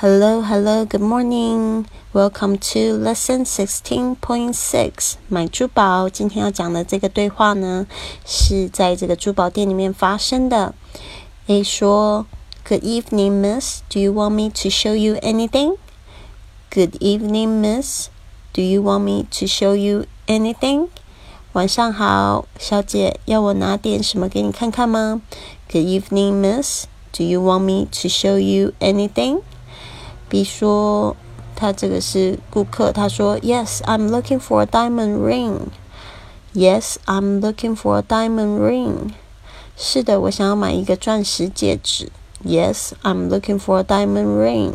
Hello, hello, good morning. Welcome to lesson sixteen point six. 买珠宝。今天要讲的这个对话呢，是在这个珠宝店里面发生的。A 说：“Good evening, Miss. Do you want me to show you anything?” Good evening, Miss. Do you want me to show you anything? 晚上好，小姐，要我拿点什么给你看看吗？Good evening, Miss. Do you want me to show you anything? B 说，他这个是顾客，他说，Yes, I'm looking for a diamond ring. Yes, I'm looking for a diamond ring. 是的，我想要买一个钻石戒指。Yes, I'm looking for a diamond ring.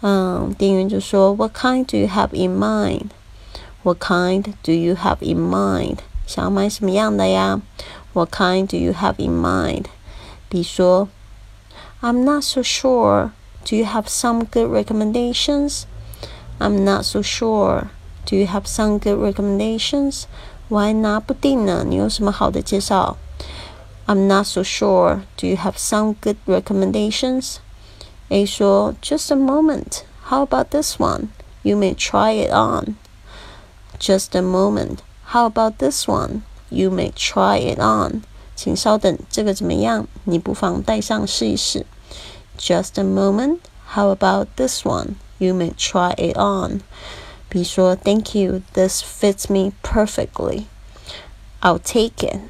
嗯，店员就说，What kind do you have in mind? What kind do you have in mind? 想要买什么样的呀？What kind do you have in mind? B 说，I'm not so sure. Do you have some good recommendations? I'm not so sure. Do you have some good recommendations? 我还拿不定呢，你有什么好的介绍？I'm not so sure. Do you have some good recommendations? A 说，Just a moment. How about this one? You may try it on. Just a moment. How about this one? You may try it on. 请稍等，这个怎么样？你不妨戴上试一试。 just a moment. How about this one? You may try it on. 比如说，Thank you. This fits me perfectly. I'll take it.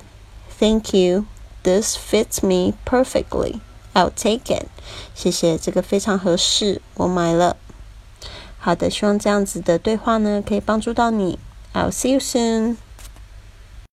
Thank you. This fits me perfectly. I'll take it. 谢谢，这个非常合适，我买了。好的，希望这样子的对话呢，可以帮助到你。I'll see you soon.